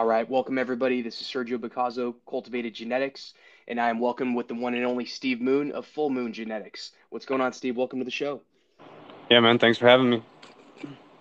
All right, welcome everybody. This is Sergio Bacazzo, Cultivated Genetics, and I am welcome with the one and only Steve Moon of Full Moon Genetics. What's going on, Steve? Welcome to the show. Yeah, man. Thanks for having me.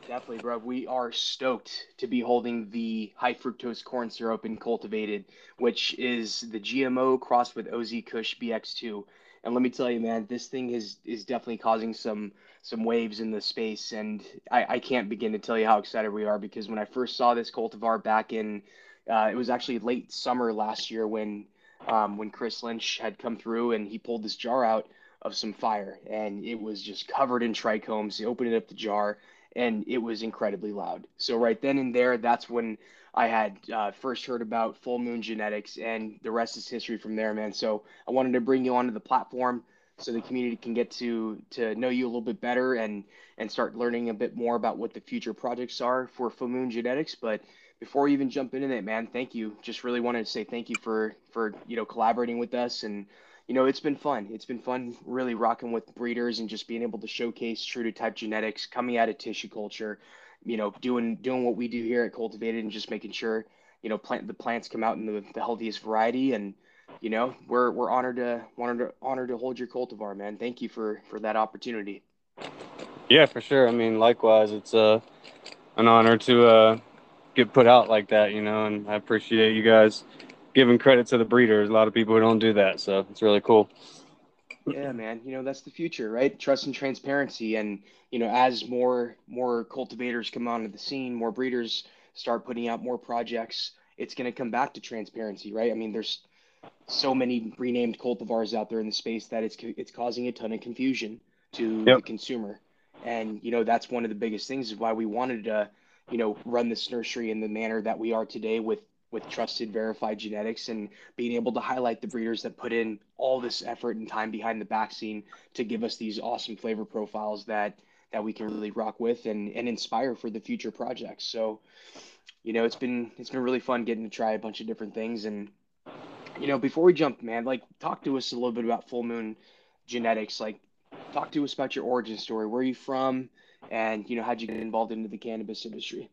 Definitely, bro. We are stoked to be holding the high fructose corn syrup in Cultivated, which is the GMO crossed with OZ Kush BX2. And let me tell you, man, this thing is is definitely causing some some waves in the space, and I, I can't begin to tell you how excited we are because when I first saw this cultivar back in, uh, it was actually late summer last year when um, when Chris Lynch had come through and he pulled this jar out of some fire, and it was just covered in trichomes. He opened it up the jar, and it was incredibly loud. So right then and there, that's when I had uh, first heard about Full Moon Genetics, and the rest is history from there, man. So I wanted to bring you onto the platform so the community can get to to know you a little bit better and and start learning a bit more about what the future projects are for Full Moon Genetics. But before we even jump into that, man, thank you. Just really wanted to say thank you for for you know collaborating with us and you know it's been fun. It's been fun really rocking with breeders and just being able to showcase true to type genetics coming out of tissue culture. You know, doing doing what we do here at Cultivated and just making sure you know plant the plants come out in the, the healthiest variety and you know, we're we're honored to honored to honored to hold your cultivar, man. Thank you for for that opportunity. Yeah, for sure. I mean, likewise, it's uh, an honor to uh, get put out like that, you know, and I appreciate you guys giving credit to the breeders. A lot of people who don't do that, so it's really cool. Yeah, man. You know, that's the future, right? Trust and transparency, and you know, as more more cultivators come onto the scene, more breeders start putting out more projects. It's going to come back to transparency, right? I mean, there's so many renamed cultivars out there in the space that it's it's causing a ton of confusion to yep. the consumer. And you know that's one of the biggest things is why we wanted to, you know, run this nursery in the manner that we are today with with trusted verified genetics and being able to highlight the breeders that put in all this effort and time behind the vaccine to give us these awesome flavor profiles that that we can really rock with and and inspire for the future projects. So, you know, it's been it's been really fun getting to try a bunch of different things and you know, before we jump, man, like talk to us a little bit about Full Moon Genetics. Like, talk to us about your origin story. Where are you from? And you know, how'd you get involved into the cannabis industry?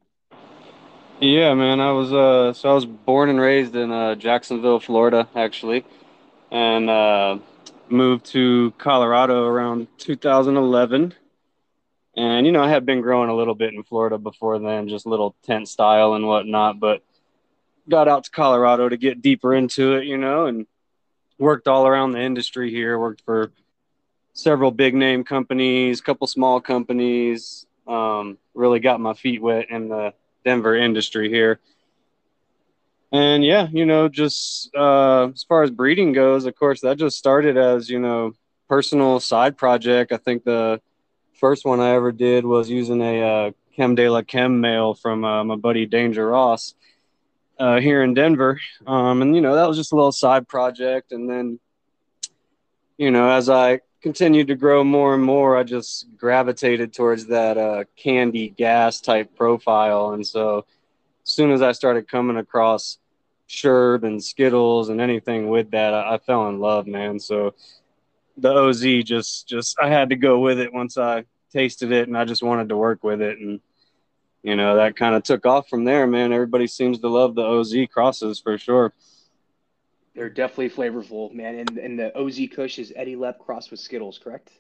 Yeah, man, I was uh, so I was born and raised in uh, Jacksonville, Florida, actually, and uh, moved to Colorado around 2011. And you know, I had been growing a little bit in Florida before then, just little tent style and whatnot, but got out to Colorado to get deeper into it, you know, and worked all around the industry here. Worked for several big name companies, couple small companies. Um, really got my feet wet in the Denver industry here. And yeah, you know, just uh, as far as breeding goes, of course, that just started as you know personal side project. I think the first one I ever did was using a uh, Chem de la Chem male from uh, my buddy Danger Ross uh, here in Denver. Um, and, you know, that was just a little side project. And then, you know, as I continued to grow more and more, I just gravitated towards that uh, candy gas type profile. And so as soon as I started coming across Sherb and Skittles and anything with that, I, I fell in love, man. So the OZ just, just, I had to go with it once I tasted it and I just wanted to work with it. And, you know, that kind of took off from there, man. Everybody seems to love the OZ crosses for sure. They're definitely flavorful, man. And, and the OZ Kush is Eddy Lepp crossed with Skittles, correct?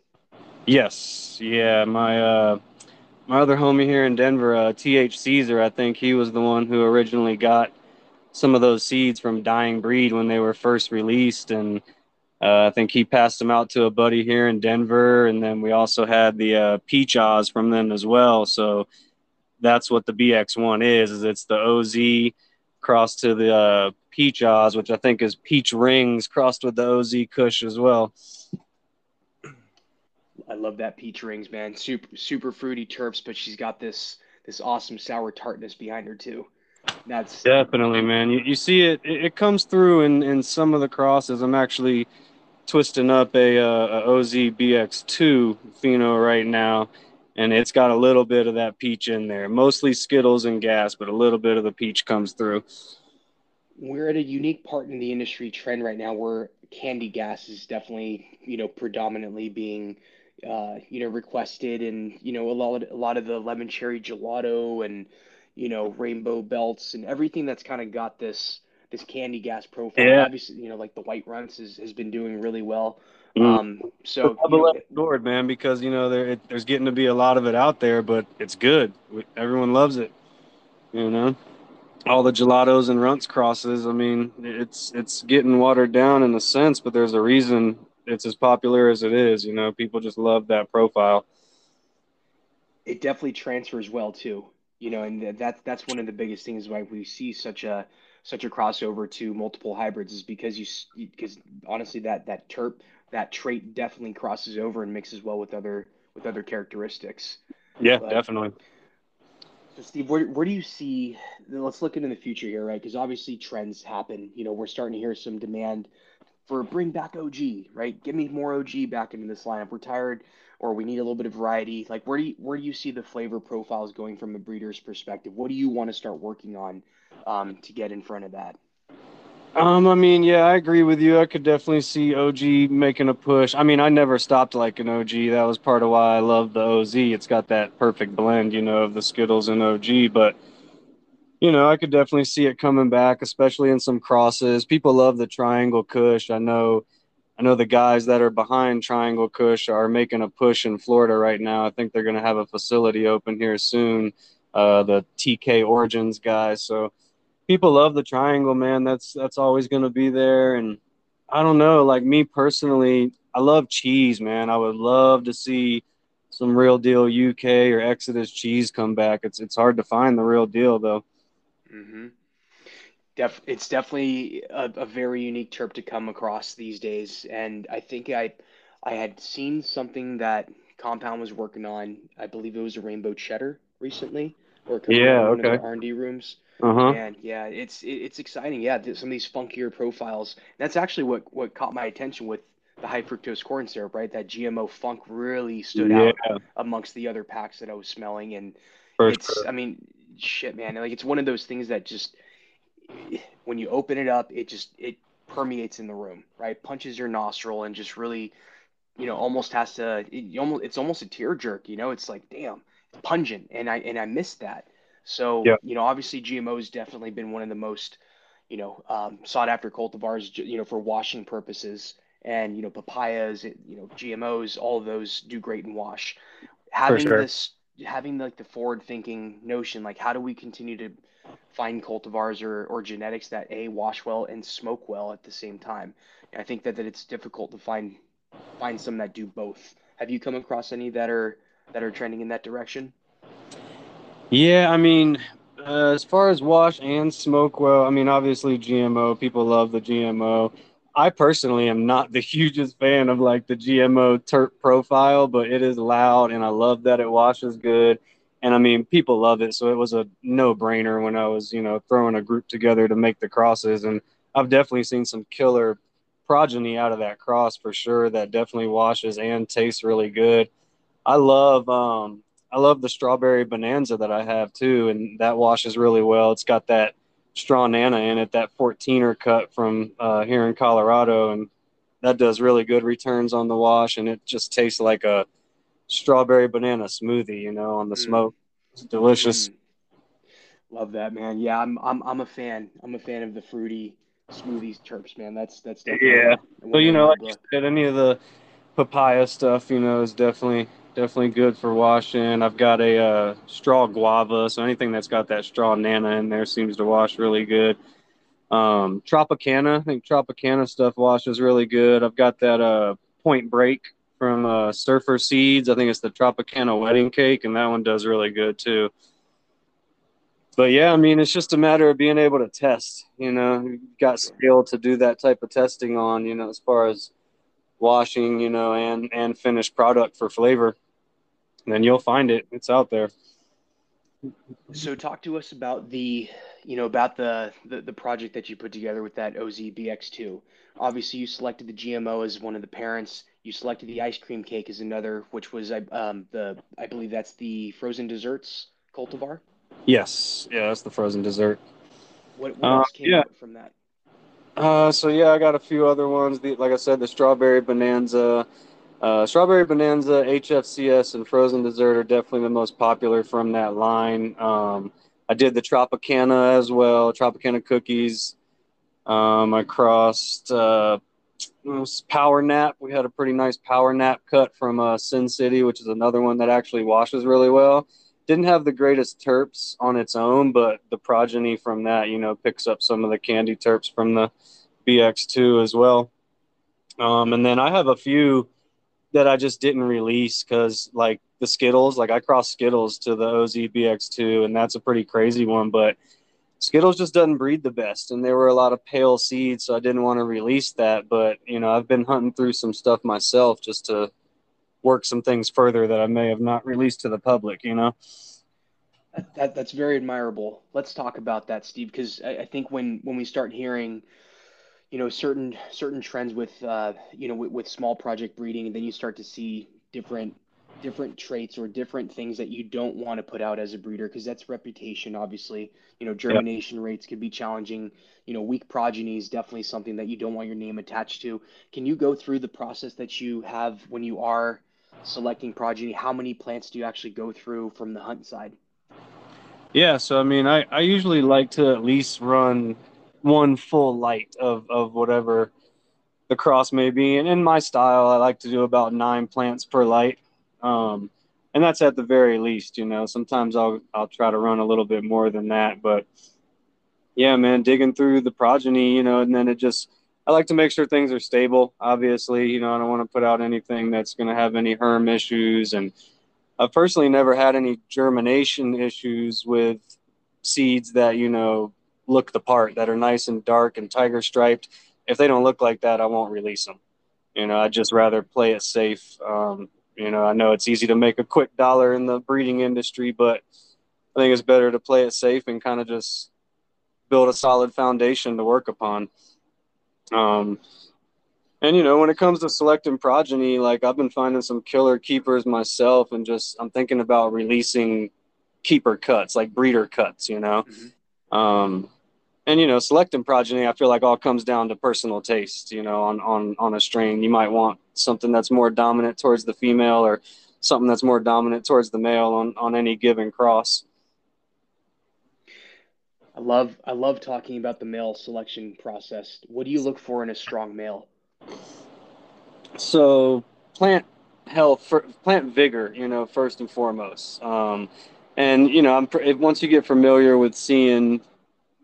Yes. Yeah. My, uh, my other homie here in Denver, uh, TH Caesar, I think he was the one who originally got some of those seeds from Dying Breed when they were first released. And uh, I think he passed them out to a buddy here in Denver. And then we also had the uh, Peach Oz from them as well. So that's what the BX1 is. Is it's the OZ crossed to the uh, Peach Oz, which I think is Peach Rings crossed with the OZ Kush as well. I love that peach rings, man. Super super fruity terps, but she's got this this awesome sour tartness behind her too. That's definitely, man. You, you see it, it, it comes through in in some of the crosses. I'm actually twisting up a, uh, a OZ BX2 pheno right now, and it's got a little bit of that peach in there. Mostly Skittles and gas, but a little bit of the peach comes through. We're at a unique part in the industry trend right now where candy gas is definitely, you know, predominantly being, uh, you know, requested, and you know, a lot, a lot of the lemon cherry gelato and you know, rainbow belts and everything that's kind of got this this candy gas profile. Yeah. Obviously, you know, like the white runts is, has been doing really well. Mm. Um, so you double know, edged sword, man, because you know there it, there's getting to be a lot of it out there, but it's good. Everyone loves it. You know, all the gelatos and runts crosses. I mean, it's it's getting watered down in a sense, but there's a reason it's as popular as it is. You know, people just love that profile. it definitely transfers well too. You know, and that's that's one of the biggest things why we see such a such a crossover to multiple hybrids is because you because honestly that that terp that trait definitely crosses over and mixes well with other with other characteristics. Yeah, But definitely. so Steve, where where do you see? Let's look into the future here, right? Because obviously trends happen. You know, we're starting to hear some demand for bring back OG, right? Give me more OG back into this lineup. We're tired, or we need a little bit of variety. Like, where do you, where do you see the flavor profiles going from a breeder's perspective? What do you want to start working on um, to get in front of that? Um, I mean, yeah, I agree with you. I could definitely see OG making a push. I mean, I never stopped like an OG. That was part of why I love the OZ. It's got that perfect blend, you know, of the Skittles and OG. But you know, I could definitely see it coming back, especially in some crosses. People love the Triangle Kush. I know, I know the guys that are behind Triangle Kush are making a push in Florida right now. I think they're going to have a facility open here soon. Uh, the TK Origins guys. So people love the Triangle, man. That's that's always going to be there. And I don't know, like me personally, I love cheese, man. I would love to see some real deal UK or Exodus cheese come back. It's it's hard to find the real deal though. Mm-hmm. Def, it's definitely a, a very unique terp to come across these days, and I think I, I had seen something that Compound was working on. I believe it was a rainbow cheddar recently, or Yeah, one of their okay. R&D rooms. Uh-huh. And yeah, it's it, it's exciting. Yeah, some of these funkier profiles. That's actually what what caught my attention with the high fructose corn syrup, right? That GMO funk really stood Yeah, out amongst the other packs that I was smelling, and it's. I mean, shit, man. Like it's one of those things that just when you open it up, it just it permeates in the room, right? Punches your nostril and just really, you know, almost has to. It, you almost it's almost a tear jerk. You know, it's like damn, pungent, and I and I missed that. So Yeah, you know, obviously GMO has definitely been one of the most you know um, sought after cultivars, you know, for washing purposes. And you know, papayas, you know, GMOs, all of those do great in wash having sure. this having like the forward thinking notion like how do we continue to find cultivars or, or genetics that a wash well and smoke well at the same time and i think that, that it's difficult to find find some that do both have you come across any that are that are trending in that direction Yeah, I mean, uh, as far as wash and smoke, well, I mean, obviously GMO, people love the GMO. I personally am not the hugest fan of like the GMO terp profile, but it is loud and I love that it washes good. And I mean, people love it, so it was a no-brainer when I was, you know, throwing a group together to make the crosses. And I've definitely seen some killer progeny out of that cross for sure that definitely washes and tastes really good. I love um I love the strawberry bonanza that I have too, and that washes really well. It's got that Strawnana in it, that 14er cut from uh, here in Colorado, and that does really good returns on the wash, and it just tastes like a strawberry banana smoothie, you know, on the mm, smoke. It's delicious. mm. love that man yeah I'm, I'm i'm a fan i'm a fan of the fruity smoothies terps man that's that's definitely Yeah. So you know, like you said, any of the papaya stuff, you know, is definitely definitely good for washing. I've got a uh, straw guava, so anything that's got that Strawnana in there seems to wash really good. Um, Tropicana, I think Tropicana stuff washes really good. I've got that uh, Point Break from uh, Surfer Seeds. I think it's the Tropicana wedding cake, and that one does really good too. But yeah, I mean, it's just a matter of being able to test. You know, you've got skill to do that type of testing on. You know, as far as washing, you know, and and finished product for flavor, and then you'll find it. It's out there. So talk to us about the, you know, about the, the the project that you put together with that OZ BX2. Obviously, you selected the GMO as one of the parents. You selected the ice cream cake as another, which was I um the I believe that's the frozen desserts cultivar. Yes, yeah, that's the frozen dessert. What what Uh, else came yeah. out from that? Uh, so yeah, I got a few other ones. The, like I said, the strawberry bonanza, uh, strawberry bonanza, HFCS, and frozen dessert are definitely the most popular from that line. Um, I did the Tropicana as well, Tropicana cookies. Um, I crossed uh, Power Nap. We had a pretty nice Power Nap cut from uh, Sin City, which is another one that actually washes really well. Didn't have the greatest terps on its own, but the progeny from that, you know, picks up some of the candy terps from the BX2 as well. Um, and then I have a few that I just didn't release because, like the Skittles, like I crossed Skittles to the OZ BX2, and that's a pretty crazy one. But Skittles just doesn't breed the best, and there were a lot of pale seeds, so I didn't want to release that. But you know, I've been hunting through some stuff myself just to work some things further that I may have not released to the public. You know. That, that's very admirable. Let's talk about that, Steve, because I, I think when when we start hearing you know certain certain trends with uh, you know with, with, small project breeding, and then you start to see different different traits or different things that you don't want to put out as a breeder because that's reputation. Obviously, you know germination yep. rates can be challenging. You know, weak progeny is definitely something that you don't want your name attached to. Can you go through the process that you have when you are selecting progeny? How many plants do you actually go through from the hunt side? Yeah, so I mean, I, I usually like to at least run one full light of, of whatever the cross may be. And in my style, I like to do about nine plants per light. Um, and that's at the very least, you know, sometimes I'll, I'll try to run a little bit more than that, but yeah, man, digging through the progeny, you know, and then it just, I like to make sure things are stable. Obviously, you know, I don't want to put out anything that's going to have any herm issues. And I've personally never had any germination issues with seeds that, you know, look the part, that are nice and dark and tiger striped. If they don't look like that, I won't release them. You know, I'd just rather play it safe. Um, you know, I know it's easy to make a quick dollar in the breeding industry, but I think it's better to play it safe and kind of just build a solid foundation to work upon. Um, and you know, when it comes to selecting progeny, like I've been finding some killer keepers myself, and just I'm thinking about releasing keeper cuts, like breeder cuts. You know, mm-hmm. um, and you know selecting progeny i feel like all comes down to personal taste you know on on on a strain. You might want something that's more dominant towards the female or something that's more dominant towards the male on on any given cross. I love i love talking about the male selection process. What do you look for in a strong male? So plant health plant vigor you know first and foremost. Um and you know i'm once you get familiar with seeing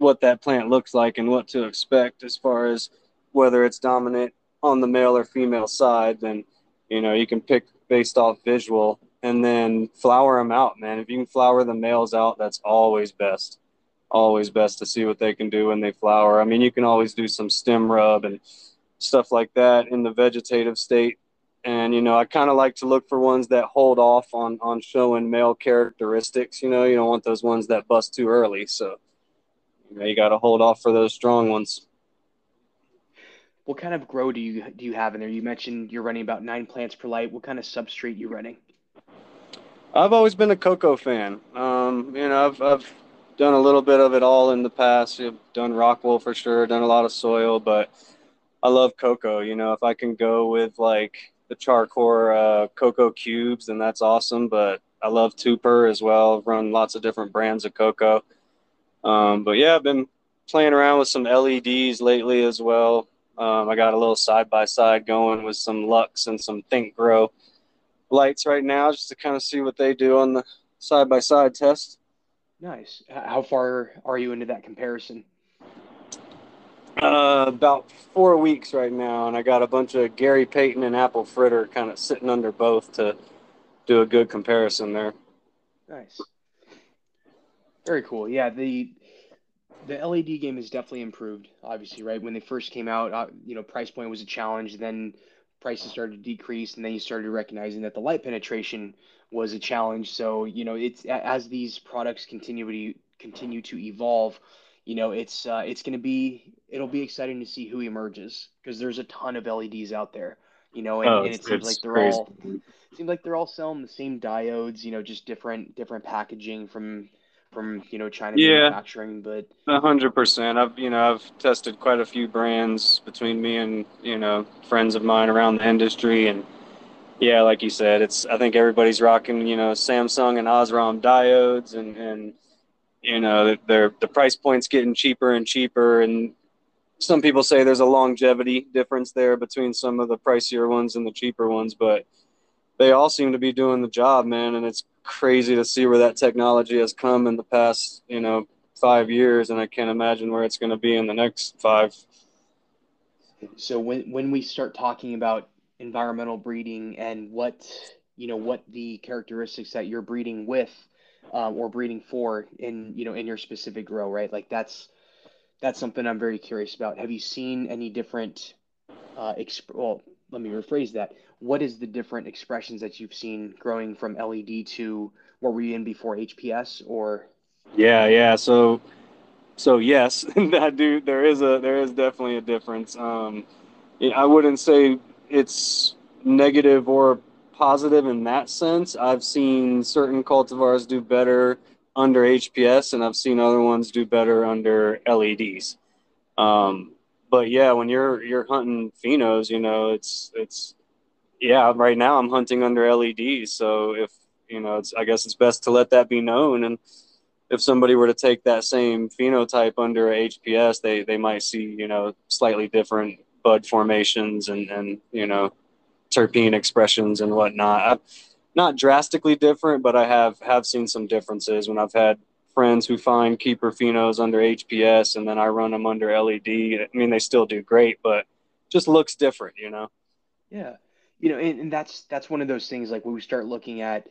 what that plant looks like and what to expect as far as whether it's dominant on the male or female side, then you know you can pick based off visual and then flower them out, man. If you can flower the males out, that's always best. Always best to see what they can do when they flower. I mean, you can always do some stem rub and stuff like that in the vegetative state. And you know, I kind of like to look for ones that hold off on on showing male characteristics. You know, you don't want those ones that bust too early. So you, know, you got to hold off for those strong ones. What kind of grow do you do you have in there? You mentioned you're running about nine plants per light. What kind of substrate you running? I've always been a coco fan. Um, you know, I've I've done a little bit of it all in the past. I've done Rockwool for sure, done a lot of soil, but I love coco. You know, if I can go with like the charcoal uh, coco cubes, then that's awesome. But I love Tupur as well. I've run lots of different brands of coco. Um, but yeah, I've been playing around with some LEDs lately as well. Um, I got a little side by side going with some Lux and some ThinkGrow lights right now, just to kind of see what they do on the side by side test. Nice. How far are you into that comparison? Uh, about four weeks right now, and I got a bunch of Gary Payton and Apple Fritter kind of sitting under both to do a good comparison there. Nice. Very cool. Yeah, the the LED game has definitely improved. Obviously, right when they first came out, uh, you know, price point was a challenge. Then prices started to decrease, and then you started recognizing that the light penetration was a challenge. So you know, it's as these products continue to continue to evolve, you know, it's uh, it's going to be it'll be exciting to see who emerges because there's a ton of LEDs out there. You know, and, oh, and it seems like they're crazy. all seems like they're all selling the same diodes. You know, just different different packaging from from you know China yeah, manufacturing, but a hundred percent. I've you know I've tested quite a few brands between me and you know friends of mine around the industry, and yeah, like you said, it's I think everybody's rocking you know Samsung and Osram diodes, and and you know, they're the price point's getting cheaper and cheaper, and some people say there's a longevity difference there between some of the pricier ones and the cheaper ones, but they all seem to be doing the job, man. And it's crazy to see where that technology has come in the past, you know, five years, and I can't imagine where it's going to be in the next five. So when when we start talking about environmental breeding and what you know what the characteristics that you're breeding with um, or breeding for in you know in your specific grow, right? Like that's that's something I'm very curious about. Have you seen any different? Uh, exp- well, let me rephrase that. What is the different expressions that you've seen growing from LED to what were you in before HPS or? Yeah, yeah. So, so yes, that do there is a there is definitely a difference. Um, I wouldn't say it's negative or positive in that sense. I've seen certain cultivars do better under HPS, and I've seen other ones do better under LEDs. Um, but yeah, when you're you're hunting phenos, you know, it's it's yeah. Right now, I'm hunting under LEDs, so if you know, it's I guess it's best to let that be known. And if somebody were to take that same phenotype under HPS, they they might see you know slightly different bud formations and and you know terpene expressions and whatnot. I've, not drastically different, but I have have seen some differences when I've had friends who find keeper phenos under HPS and then I run them under LED. I mean, they still do great, but just looks different, you know? Yeah. You know, and, and that's, that's one of those things like when we start looking at,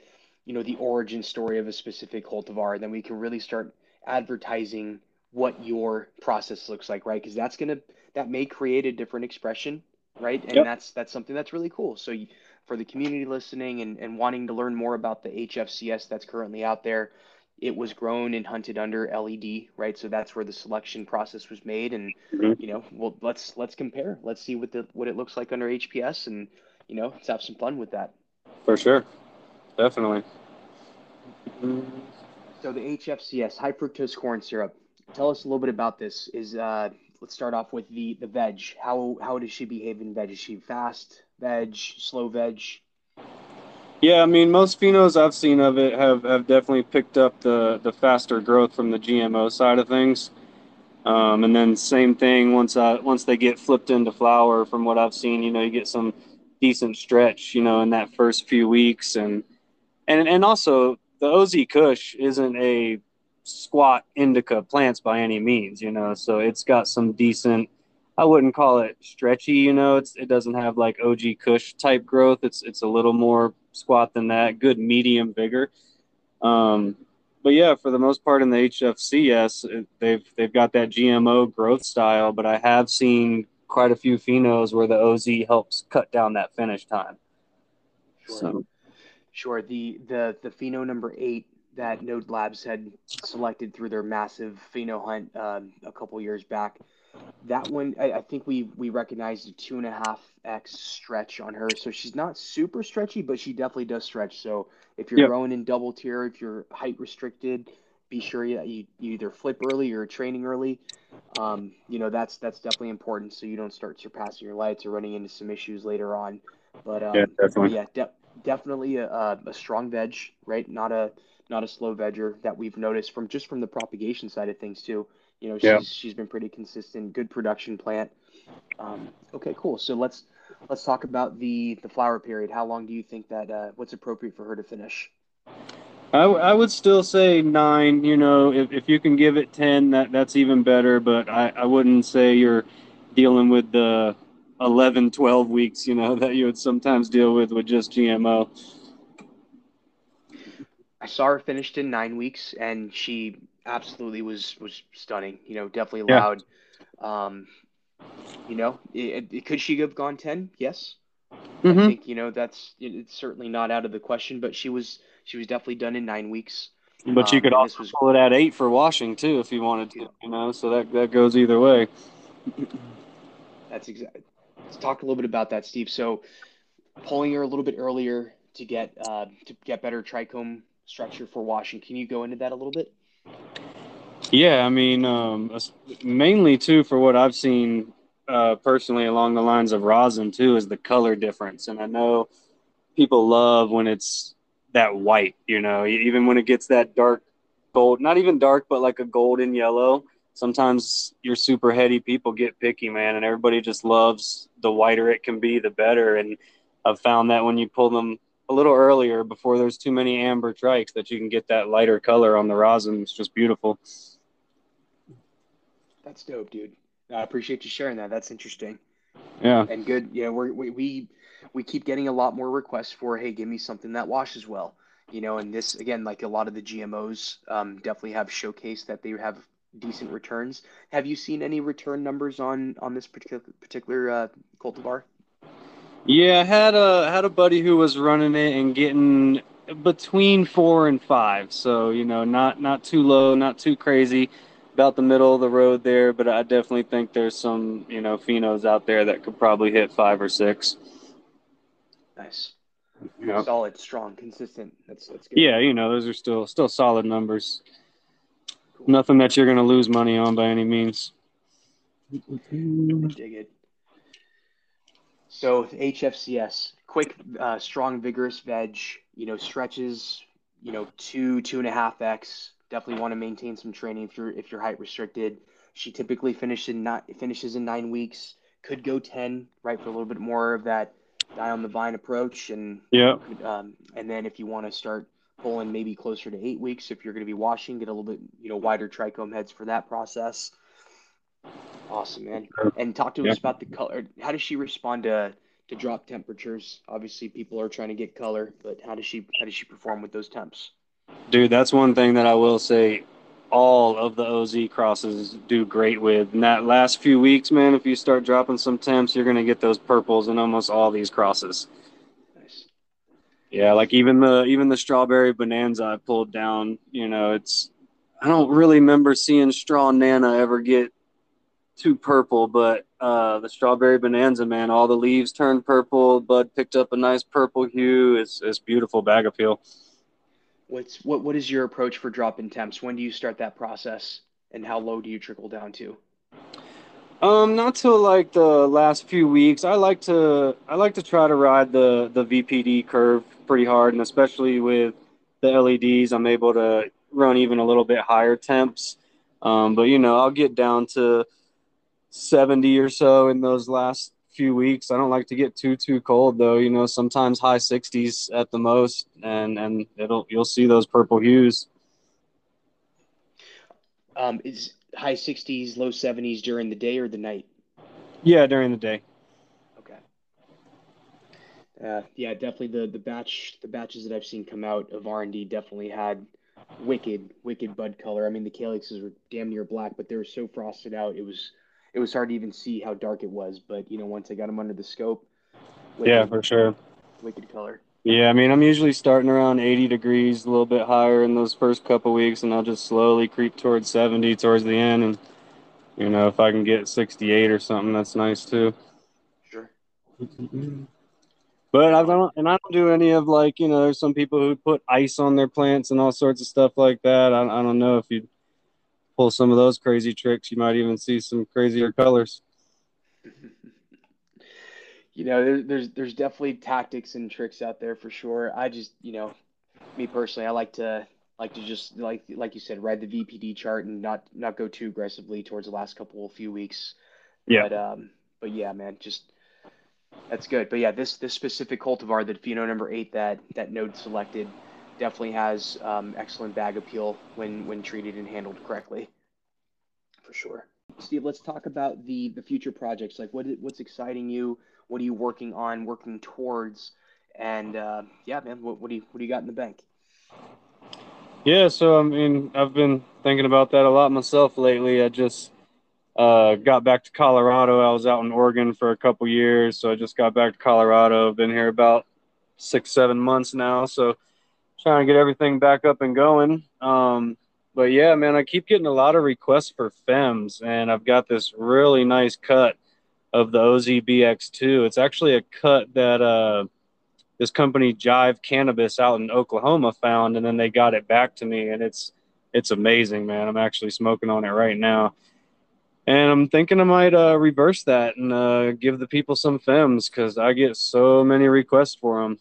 you know, the origin story of a specific cultivar, then we can really start advertising what your process looks like, right? Because that's going to, that may create a different expression, right? And yep. that's, that's something that's really cool. So you, for the community listening and, and wanting to learn more about the HFCS that's currently out there, it was grown and hunted under LED, right? So that's where the selection process was made. And mm-hmm. you know, well, let's let's compare. Let's see what the what it looks like under HPS, and you know, let's have some fun with that. For sure, definitely. So the HFCS, high fructose corn syrup. Tell us a little bit about this. Is uh, let's start off with the the veg. How how does she behave in veg? Is she fast veg, slow veg? Yeah, I mean, most phenos I've seen of it have, have definitely picked up the, the faster growth from the GMO side of things. Um, and then same thing once uh, once they get flipped into flower, from what I've seen, you know, you get some decent stretch, you know, in that first few weeks, and and and also the OZ Kush isn't a squat indica plants by any means, you know, so it's got some decent. I wouldn't call it stretchy, you know. It's it doesn't have like OG Kush type growth. It's it's a little more squat than that. Good medium vigor. Um, but yeah, for the most part in the HFCS, they've they've got that GMO growth style. But I have seen quite a few phenos where the OZ helps cut down that finish time. Sure. So. Sure. The the the pheno number eight that Node Labs had selected through their massive pheno hunt um, a couple years back that one I, I, think we we recognized a two and a half x stretch on her. So she's not super stretchy but she definitely does stretch. So if you're yep. growing in double tier if you're height restricted be sure you, you, you either flip early or training early. Um, you know that's that's definitely important so you don't start surpassing your lights or running into some issues later on. But um, yeah definitely, yeah, de- definitely a, a strong veg right? Not a not a slow vegger that we've noticed from just from the propagation side of things too you know, she's yeah. she's been pretty consistent, good production plant. Um, okay, cool. So let's let's talk about the the flower period. How long do you think that uh, what's appropriate for her to finish? I, I would still say nine. You know, if, if you can give it ten, that that's even better. But I, I wouldn't say you're dealing with the 11, 12 weeks. You know that you would sometimes deal with with just GMO. I saw her finished in nine weeks, and she absolutely was was stunning. You know, definitely loud. Yeah. Um, you know, it, it, could she have gone ten? Yes. Mm-hmm. I think you know that's it's certainly not out of the question, but she was she was definitely done in nine weeks. But you um, could also was, pull it at eight for washing too if you wanted to, you know. So that that goes either way. That's exactly. Let's talk a little bit about that, Steve. So pulling her a little bit earlier to get uh, to get better trichome structure for washing. Can you go into that a little bit? Yeah, I mean, um, mainly too for what I've seen uh, personally along the lines of rosin too is the color difference, and I know people love when it's that white. You know, even when it gets that dark gold, not even dark, but like a golden yellow. Sometimes your super heady people get picky, man, and everybody just loves the whiter it can be, the better. And I've found that when you pull them a little earlier before there's too many amber trikes that you can get that lighter color on the rosin. It's just beautiful. That's dope, dude. I appreciate you sharing that. That's interesting. Yeah. And good. Yeah, we're, we we we keep getting a lot more requests for hey, give me something that washes well. You know, and this again, like a lot of the GMOs, um, definitely have showcased that they have decent returns. Have you seen any return numbers on on this particular particular uh, cultivar? Yeah, I had a had a buddy who was running it and getting between four and five. So you know, not not too low, not too crazy, about the middle of the road there. But I definitely think there's some you know phenos out there that could probably hit five or six. Nice. Yeah. Solid, strong, consistent. That's that's good. Yeah, you know, those are still still solid numbers. Cool. Nothing that you're gonna lose money on by any means. dig it. So HFCS, quick, uh, strong, vigorous veg. You know, stretches. You know, two two and a half x. Definitely want to maintain some training if you're if you're height restricted. She typically finishes in not finishes in nine weeks. Could go ten, right, for a little bit more of that die on the vine approach, and yeah, um, and then if you want to start pulling maybe closer to eight weeks, if you're going to be washing, get a little bit you know wider trichome heads for that process. Awesome, man. Uh, and talk to yeah. us about the color. How does she respond to to drop temperatures? Obviously, people are trying to get color, but how does she how does she perform with those temps? Dude, that's one thing that I will say all of the OZ crosses do great with. In that last few weeks, man, if you start dropping some temps, you're gonna get those purples in almost all these crosses. Nice. Yeah, like even the even the strawberry bonanza I pulled down, you know, it's I don't really remember seeing Strawnana ever get too purple, but uh, the strawberry bonanza, man, all the leaves turned purple. Bud picked up a nice purple hue. It's it's beautiful bag appeal. What's what what is your approach for drop in temps? When do you start that process and how low do you trickle down to? Um, not till like the last few weeks. I like to I like to try to ride the the VPD curve pretty hard, and especially with the LEDs, I'm able to run even a little bit higher temps. Um, but you know, I'll get down to 70 or so in those last few weeks. I don't like to get too too cold though. You know, sometimes high 60s at the most, and and it'll you'll see those purple hues. Um, is high 60s, low 70s during the day or the night? Yeah, during the day. Okay. Uh, yeah, definitely the the batch the batches that I've seen come out of R and D definitely had wicked wicked bud color. I mean, the calyxes were damn near black, but they were so frosted out it was it was hard to even see how dark it was. But you know, once I got them under the scope, wicked, yeah, for sure, wicked color. Yeah, I mean, I'm usually starting around 80 degrees, a little bit higher in those first couple weeks, and I'll just slowly creep towards 70 towards the end. And you know, if I can get 68 or something, that's nice too. Sure. But I don't, and I don't do any of like you know, there's some people who put ice on their plants and all sorts of stuff like that. I, I don't know if you pull some of those crazy tricks, you might even see some crazier colors. you know, there's there's definitely tactics and tricks out there for sure. I just, you know, me personally, I like to like to just like like you said, ride the VPD chart and not not go too aggressively towards the last couple of few weeks. Yeah. But um, but yeah, man, just that's good. But yeah, this this specific cultivar, the pheno number eight that that node selected, definitely has um, excellent bag appeal when when treated and handled correctly. For sure. Steve, let's talk about the the future projects. Like, what what's exciting you? What are you working on, working towards? And uh, yeah, man, what, what do you what do you got in the bank? Yeah, so I mean, I've been thinking about that a lot myself lately. I just uh, got back to Colorado. I was out in Oregon for a couple years, so I just got back to Colorado. Been here about six, seven months now. So trying to get everything back up and going. Um, but yeah, man, I keep getting a lot of requests for FEMs, and I've got this really nice cut of the OZBX2. It's actually a cut that uh, this company Jive Cannabis out in Oklahoma found, and then they got it back to me, and it's it's amazing, man. I'm actually smoking on it right now, and I'm thinking I might uh, reverse that and uh, give the people some FEMs because I get so many requests for them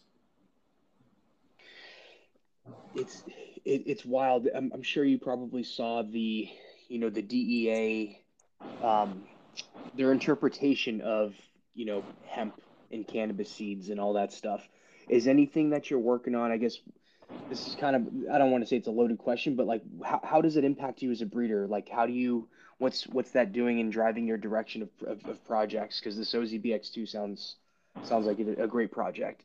it's it, it's wild. I'm, I'm sure you probably saw the, you know, the DEA, um, their interpretation of, you know, hemp and cannabis seeds and all that stuff. Is anything that you're working on? I guess this is kind of, I don't want to say it's a loaded question, but like, how, how does it impact you as a breeder? Like, how do you, what's, what's that doing in driving your direction of, of, of projects? Because this OZBX2 sounds, sounds like a great project.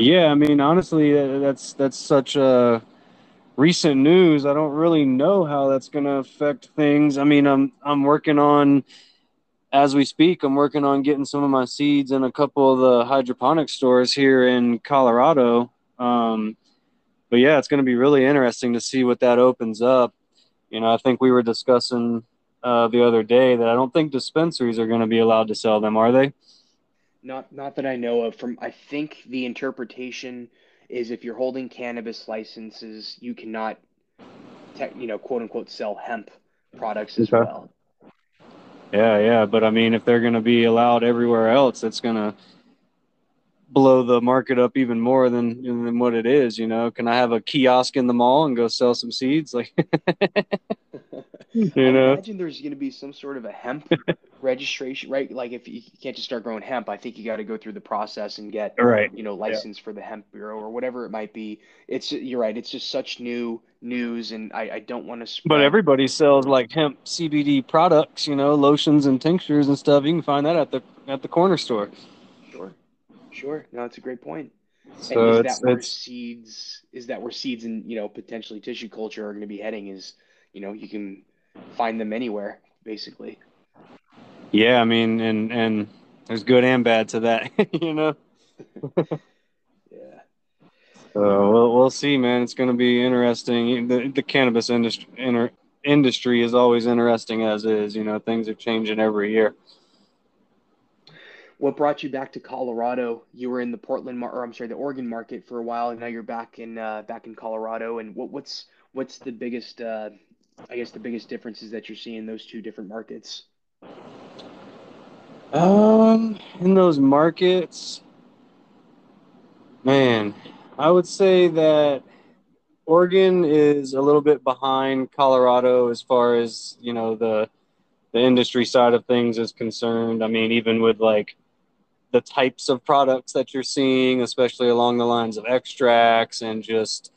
Yeah, I mean, honestly, that's that's such a recent news. I don't really know how that's going to affect things. I mean, I'm I'm working on as we speak. I'm working on getting some of my seeds in a couple of the hydroponic stores here in Colorado. Um, but yeah, it's going to be really interesting to see what that opens up. You know, I think we were discussing uh, the other day that I don't think dispensaries are going to be allowed to sell them, are they? Not not that I know of. From I think the interpretation is if you're holding cannabis licenses, you cannot, te- you know, quote unquote, sell hemp products as okay. well. Yeah, yeah, but I mean, if they're going to be allowed everywhere else, it's going to blow the market up even more than than what it is. You know, can I have a kiosk in the mall and go sell some seeds? Like, you I know, imagine there's going to be some sort of a hemp registration, right? Like if you can't just start growing hemp, I think you got to go through the process and get, right. you know, license yeah. for the hemp bureau or whatever it might be. It's you're right. It's just such new news, and I, I don't want to. But everybody sells like hemp CBD products, you know, lotions and tinctures and stuff. You can find that at the at the corner store. Sure, sure. No, that's a great point. So and is that where it's... seeds? Is that where seeds and you know potentially tissue culture are going to be heading? Is you know you can find them anywhere basically. Yeah, I mean, and and there's good and bad to that, you know. yeah. So we'll we'll see, man. It's going to be interesting. The the cannabis industry inter, industry is always interesting as is. You know, things are changing every year. What brought you back to Colorado? You were in the Portland, or I'm sorry, the Oregon market for a while, and now you're back in uh, back in Colorado. And what, what's what's the biggest, uh, I guess, the biggest differences that you're seeing in those two different markets? Um, in those markets, man, I would say that Oregon is a little bit behind Colorado as far as you know the the industry side of things is concerned. I mean, even with like the types of products that you're seeing, especially along the lines of extracts and just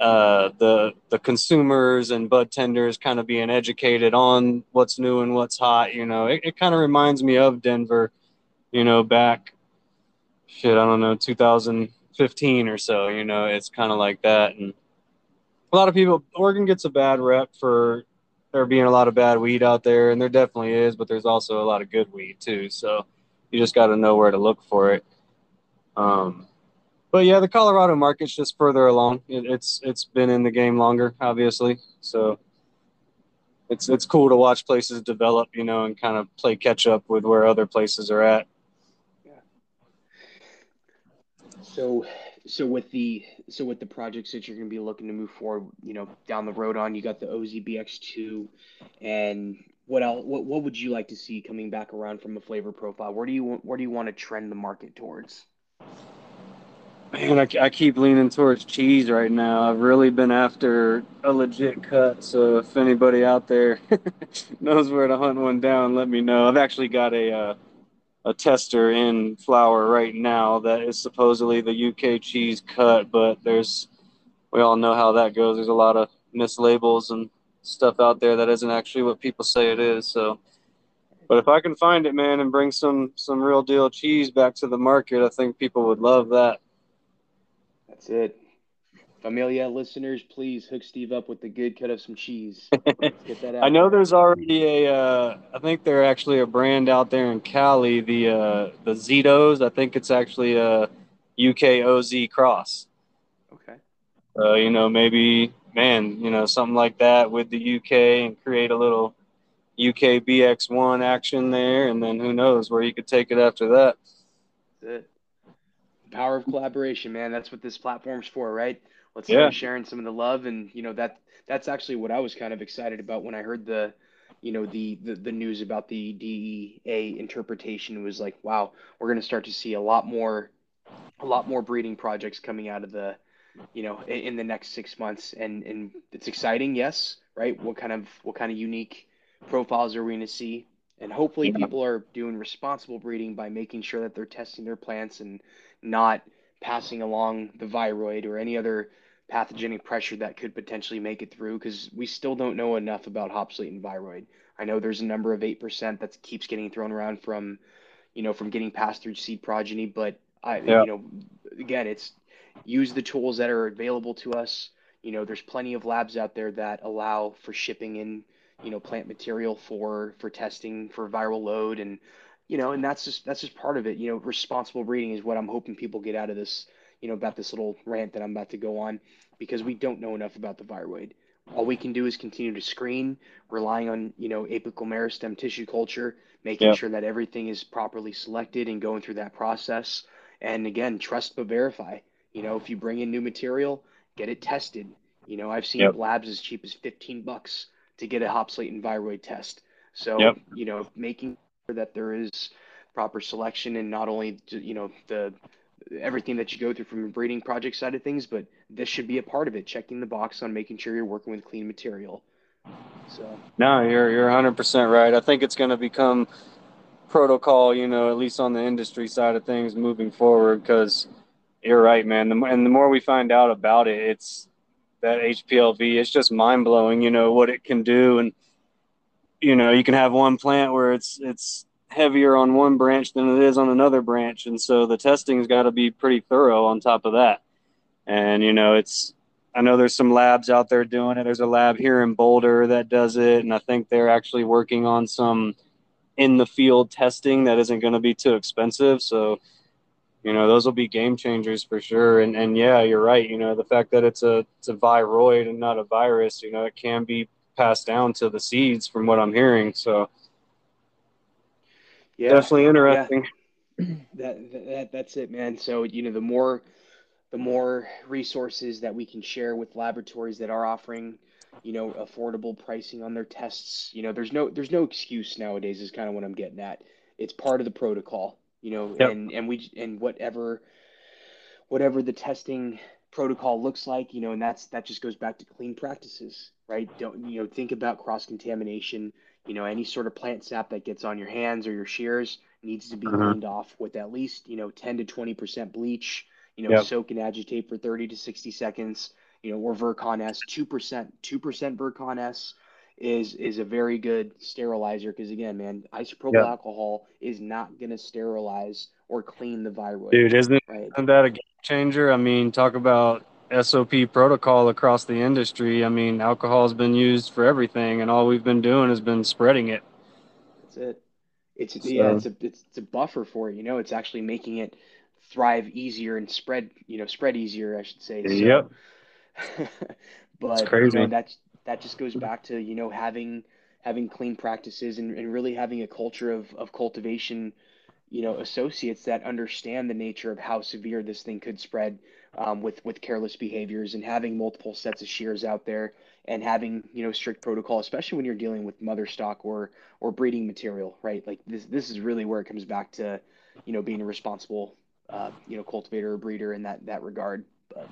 uh, the the consumers and bud tenders kind of being educated on what's new and what's hot. You know, it, it kind of reminds me of Denver. You know, back shit, I don't know, 2015 or so. You know, it's kind of like that, and a lot of people. Oregon gets a bad rep for there being a lot of bad weed out there, and there definitely is, but there's also a lot of good weed too. So you just got to know where to look for it. Um, but yeah, the Colorado market's just further along. It, it's it's been in the game longer, obviously. So it's it's cool to watch places develop, you know, and kind of play catch up with where other places are at. Yeah. So so with the so with the projects that you're going to be looking to move forward, you know, down the road on, you got the OZBX2, and what else? What what would you like to see coming back around from a flavor profile? Where do you want where do you want to trend the market towards? Man, I, I keep leaning towards cheese right now. I've really been after a legit cut. So if anybody out there knows where to hunt one down, let me know. I've actually got a uh, a tester in flower right now that is supposedly the UK cheese cut, but there's we all know how that goes. There's a lot of mislabels and stuff out there that isn't actually what people say it is. So, but if I can find it, man, and bring some some real deal cheese back to the market, I think people would love that. That's it. Familia listeners, please hook Steve up with the good cut of some cheese. get that out. I know there's already a. Uh, I think they're actually a brand out there in Cali. The uh, the Zitos. I think it's actually a UK OZ cross. Okay. Uh, you know, maybe man, you know, something like that with the UK and create a little UK BX1 action there, and then who knows where you could take it after that. That's it power of collaboration, man. That's what this platform's for, right? Let's yeah. start sharing some of the love, and you know that that's actually what I was kind of excited about when I heard the, you know, the the, the news about the DEA interpretation. It was like, wow, we're going to start to see a lot more, a lot more breeding projects coming out of the you know, in, in the next six months. And and it's exciting, yes, right? What kind of what kind of unique profiles are we going to see? And hopefully, people are doing responsible breeding by making sure that they're testing their plants and not passing along the viroid or any other pathogenic pressure that could potentially make it through because we still don't know enough about hop latent viroid. I know there's a number of 8% that keeps getting thrown around from, you know, from getting passed through seed progeny, but I, Yeah. you know, again, it's use the tools that are available to us. You know, there's plenty of labs out there that allow for shipping in, you know, plant material for for testing for viral load and you know, and that's just that's just part of it. You know, responsible breeding is what I'm hoping people get out of this, you know, about this little rant that I'm about to go on because we don't know enough about the viroid. All we can do is continue to screen, relying on, you know, apical meristem tissue culture, making Yeah. sure that everything is properly selected and going through that process. And again, trust but verify. You know, if you bring in new material, get it tested. You know, I've seen Yep. labs as cheap as 15 bucks to get a hop latent viroid test. So, Yep. you know, making that there is proper selection and not only, you know, the everything that you go through from a breeding project side of things, but this should be a part of it, checking the box on making sure you're working with clean material. So, No, you're you're 100% right. I think it's going to become protocol, you know, at least on the industry side of things moving forward because you're right, man. The, and the more we find out about it, it's that HPLV, it's just mind blowing, you know, what it can do. And, you know, you can have one plant where it's, it's heavier on one branch than it is on another branch. And so the testing's got to be pretty thorough on top of that. And, you know, it's, I know there's some labs out there doing it. There's a lab here in Boulder that does it. And I think they're actually working on some in the field testing that isn't going to be too expensive. So, you know, those will be game changers for sure. And and yeah, you're right. You know, the fact that it's a it's a viroid and not a virus, you know, it can be passed down to the seeds from what I'm hearing. So yeah, definitely interesting. that, that that's it, man. So, you know, the more the more resources that we can share with laboratories that are offering, you know, affordable pricing on their tests, you know, there's no there's no excuse nowadays is kind of what I'm getting at. It's part of the protocol, you know, Yep. and and we and whatever whatever the testing protocol looks like, you know, and that's that just goes back to clean practices, right? Don't you know, think about cross contamination. You know, any sort of plant sap that gets on your hands or your shears needs to be Mhm. cleaned off with at least, you know, 10 to 20% bleach, you know, Yep. soak and agitate for 30 to 60 seconds, you know, or Virkon S, 2%, 2% Virkon S is is a very good sterilizer because again, man, isopropyl Yep. alcohol is not going to sterilize or clean the viroid, Dude, isn't right? isn't that a game changer? I mean, talk about SOP protocol across the industry. I mean, alcohol has been used for everything, and all we've been doing has been spreading it. That's it. It's yeah, it's a it's, it's a buffer for it, you know, it's actually making it thrive easier and spread, you know, spread easier, I should say. So, yep, but you know, crazy. that's that just goes back to, you know, having having clean practices and, and really having a culture of of cultivation, you know, associates that understand the nature of how severe this thing could spread um, with with careless behaviors and having multiple sets of shears out there and having, you know, strict protocol, especially when you're dealing with mother stock or or breeding material, right? Like this this is really where it comes back to, you know, being a responsible uh, you know, cultivator or breeder in that that regard. But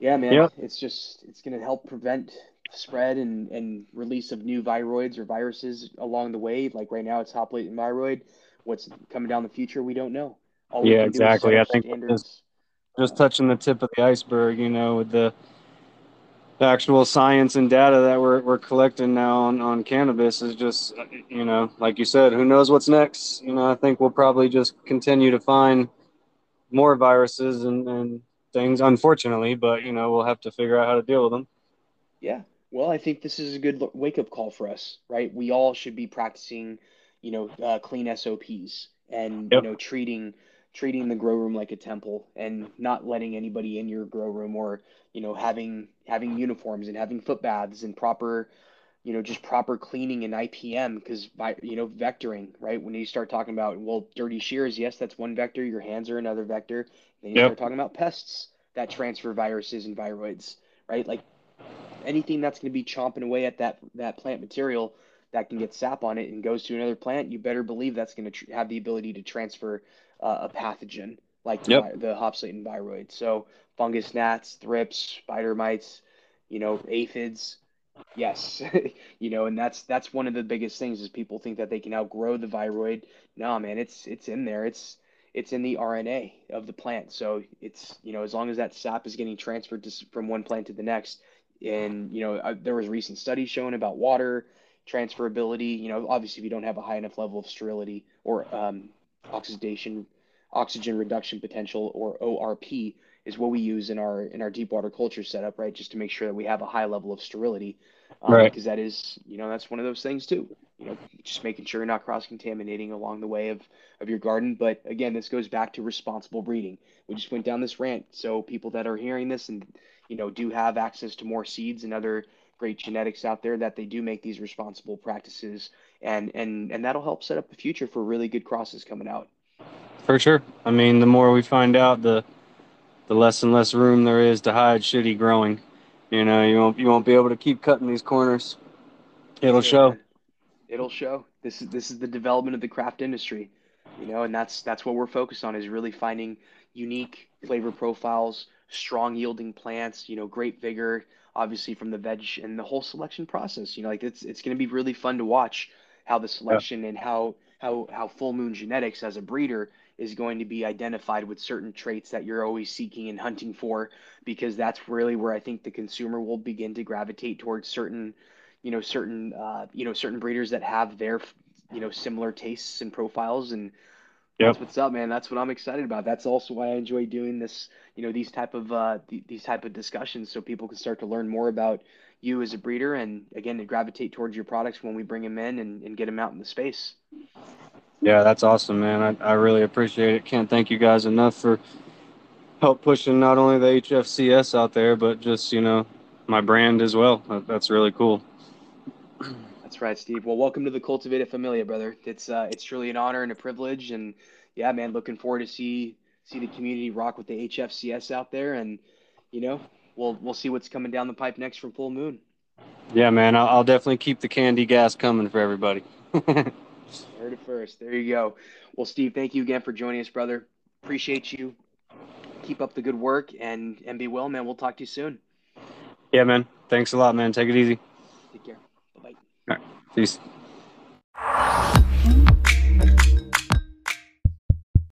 yeah, man, Yep. it's just it's gonna help prevent spread and and release of new viroids or viruses along the way. Like right now, it's hop latent viroid. What's coming down the future, we don't know. All Yeah, can do is set exactly. I think just just touching the tip of the iceberg, you know, with the, the actual science and data that we're we're collecting now on, on cannabis is just, you know, like you said, who knows what's next? You know, I think we'll probably just continue to find more viruses and, and things, unfortunately, but you know, we'll have to figure out how to deal with them. Yeah. Well, I think this is a good wake up call for us, right? We all should be practicing, you know, uh, clean SOPs and, you know, treating treating the grow room like a temple and not letting anybody in your grow room or, you know, having having uniforms and having foot baths and proper, you know, just proper cleaning and IPM because by, you know, vectoring, right? When you start talking about, well, dirty shears, yes, that's one vector, your hands are another vector. Then you Yep. start talking about pests that transfer viruses and viroids, right? Like anything that's going to be chomping away at that that plant material that can get sap on it and goes to another plant, you better believe that's going to tr- have the ability to transfer uh, a pathogen, like the, Yep. the hop latent viroid. So fungus gnats, thrips, spider mites, you know, aphids. Yes, you know, and that's that's one of the biggest things is people think that they can outgrow the viroid. No, man, it's it's in there. It's it's in the RNA of the plant. So it's, you know, as long as that sap is getting transferred to, from one plant to the next, and you know, uh, there was recent studies showing about water transferability. You know, obviously, if you don't have a high enough level of sterility or um, oxidation, oxygen reduction potential, or ORP, is what we use in our in our deep water culture setup, right? Just to make sure that we have a high level of sterility, um, Right. because that is, you know, that's one of those things too. You know, just making sure you're not cross contaminating along the way of of your garden. But again, this goes back to responsible breeding. We just went down this rant, so people that are hearing this and you know do have access to more seeds and other great genetics out there that they do make these responsible practices and and and that'll help set up the future for really good crosses coming out. For sure. I mean, the more we find out, the the less and less room there is to hide shitty growing. You know, you won't you won't be able to keep cutting these corners. It'll show. It'll show. This is this is the development of the craft industry, you know, and that's that's what we're focused on is really finding unique flavor profiles, strong yielding plants, you know, great vigor, obviously from the veg and the whole selection process. You know, like it's it's going to be really fun to watch how the Yeah. selection and how how how Full Moon Genetics as a breeder is going to be identified with certain traits that you're always seeking and hunting for, because that's really where I think the consumer will begin to gravitate towards certain you know certain uh, you know certain breeders that have their you know similar tastes and profiles and Yep. that's what's up man. That's what i'm excited about. That's also why i enjoy doing this you know these type of uh, th- these type of discussions so people can start to learn more about you as a breeder and again to gravitate towards your products when we bring them in and, and get them out in the space Yeah, that's awesome, man. I, I really appreciate it. Can't thank you guys enough for help pushing not only the HFCS out there, but just, you know, my brand as well. That, that's really cool. that's right steve well welcome to the cultivated familia brother it's uh, it's truly an honor and a privilege and yeah man looking forward to see see the community rock with the hfcs out there and you know we'll we'll see what's coming down the pipe next from full moon Yeah, man. I'll, I'll definitely keep the candy gas coming for everybody. Heard it first. There you go. Well, Steve, thank you again for joining us, brother. Appreciate you. Keep up the good work and and be well, man. We'll talk to you soon. yeah, man. Thanks a lot, man. Take it easy. Take care. Bye bye. All right. Peace.